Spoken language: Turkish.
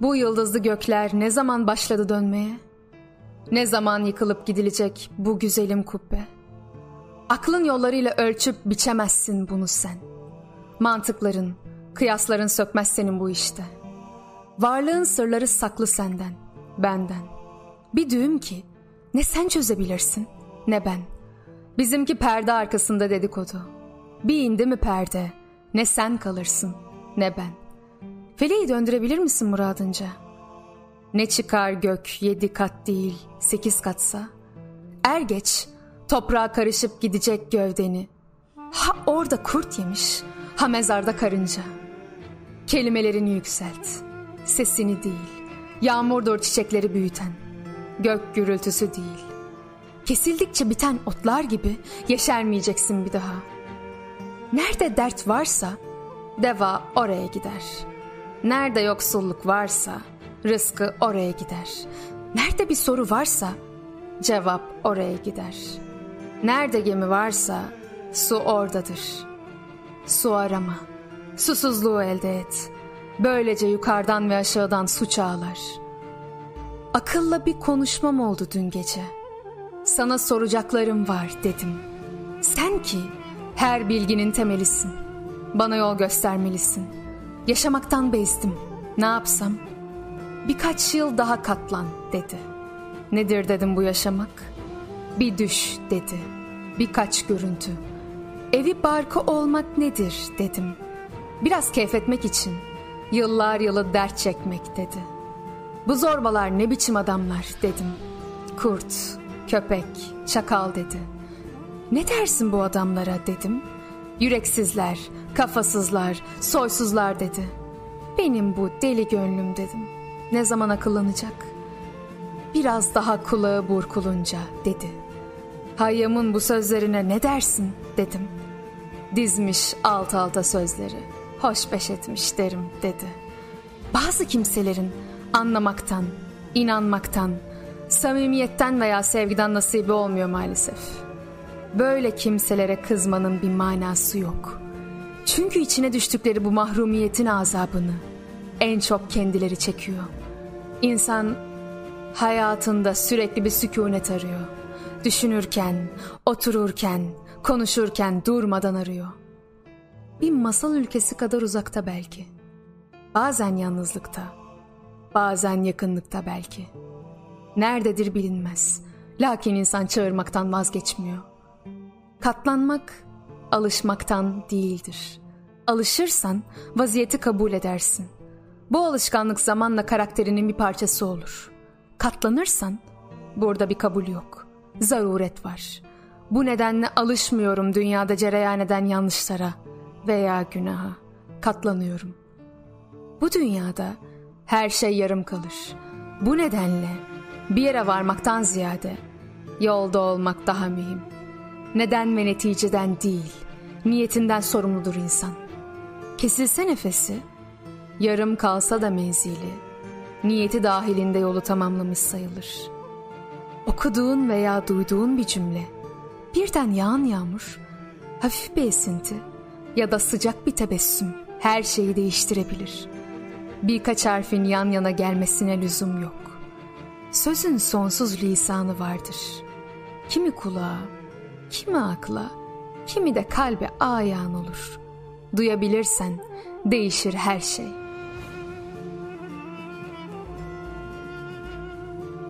Bu yıldızlı gökler ne zaman başladı dönmeye? Ne zaman yıkılıp gidilecek bu güzelim kubbe? Aklın yollarıyla ölçüp biçemezsin bunu sen. Mantıkların, kıyasların sökmez senin bu işte. Varlığın sırları saklı senden, benden. Bir düğüm ki ne sen çözebilirsin ne ben. Bizimki perde arkasında dedikodu. Bir indi mi perde ne sen kalırsın ne ben. Feleği döndürebilir misin muradınca? Ne çıkar gök yedi kat değil sekiz katsa? Er geç toprağa karışıp gidecek gövdeni. Ha orada kurt yemiş, ha mezarda karınca. Kelimelerini yükselt, sesini değil, yağmurdur çiçekleri büyüten, gök gürültüsü değil. Kesildikçe biten otlar gibi yeşermeyeceksin bir daha. Nerede dert varsa deva oraya gider.'' Nerede yoksulluk varsa rızkı oraya gider. Nerede bir soru varsa cevap oraya gider. Nerede gemi varsa su oradadır. Su arama, susuzluğu elde et. Böylece yukarıdan ve aşağıdan su çağlar. Akılla bir konuşmam oldu dün gece. Sana soracaklarım var dedim. Sen ki her bilginin temelisin. Bana yol göstermelisin.'' Yaşamaktan bezdim. Ne yapsam? Birkaç yıl daha katlan dedi. Nedir dedim bu yaşamak? Bir düş dedi. Birkaç görüntü. Evi barkı olmak nedir dedim. Biraz keyfetmek için. Yıllar yılı dert çekmek dedi. Bu zorbalar ne biçim adamlar dedim. Kurt, köpek, çakal dedi. Ne dersin bu adamlara dedim. Yüreksizler, Kafasızlar, soysuzlar dedi. Benim bu deli gönlüm dedim. Ne zaman akıllanacak? Biraz daha kulağı burkulunca dedi. Hayyamın bu sözlerine ne dersin dedim. Dizmiş alt alta sözleri. Hoş beş etmiş derim dedi. Bazı kimselerin anlamaktan, inanmaktan, samimiyetten veya sevgiden nasibi olmuyor maalesef. Böyle kimselere kızmanın bir manası yok.'' Çünkü içine düştükleri bu mahrumiyetin azabını en çok kendileri çekiyor. İnsan hayatında sürekli bir sükunet arıyor. Düşünürken, otururken, konuşurken durmadan arıyor. Bir masal ülkesi kadar uzakta belki. Bazen yalnızlıkta, bazen yakınlıkta belki. Nerededir bilinmez. Lakin insan çağırmaktan vazgeçmiyor. Katlanmak alışmaktan değildir. Alışırsan vaziyeti kabul edersin. Bu alışkanlık zamanla karakterinin bir parçası olur. Katlanırsan burada bir kabul yok. Zaruret var. Bu nedenle alışmıyorum dünyada cereyan eden yanlışlara veya günaha. Katlanıyorum. Bu dünyada her şey yarım kalır. Bu nedenle bir yere varmaktan ziyade yolda olmak daha mühim. Neden ve neticeden değil, niyetinden sorumludur insan. Kesilse nefesi, yarım kalsa da menzili, niyeti dahilinde yolu tamamlamış sayılır. Okuduğun veya duyduğun bir cümle, birden yağan yağmur, hafif bir esinti ya da sıcak bir tebessüm her şeyi değiştirebilir. Birkaç harfin yan yana gelmesine lüzum yok. Sözün sonsuz lisanı vardır. Kimi kulağa, kimi akla, kimi de kalbe ayağın olur. Duyabilirsen değişir her şey.''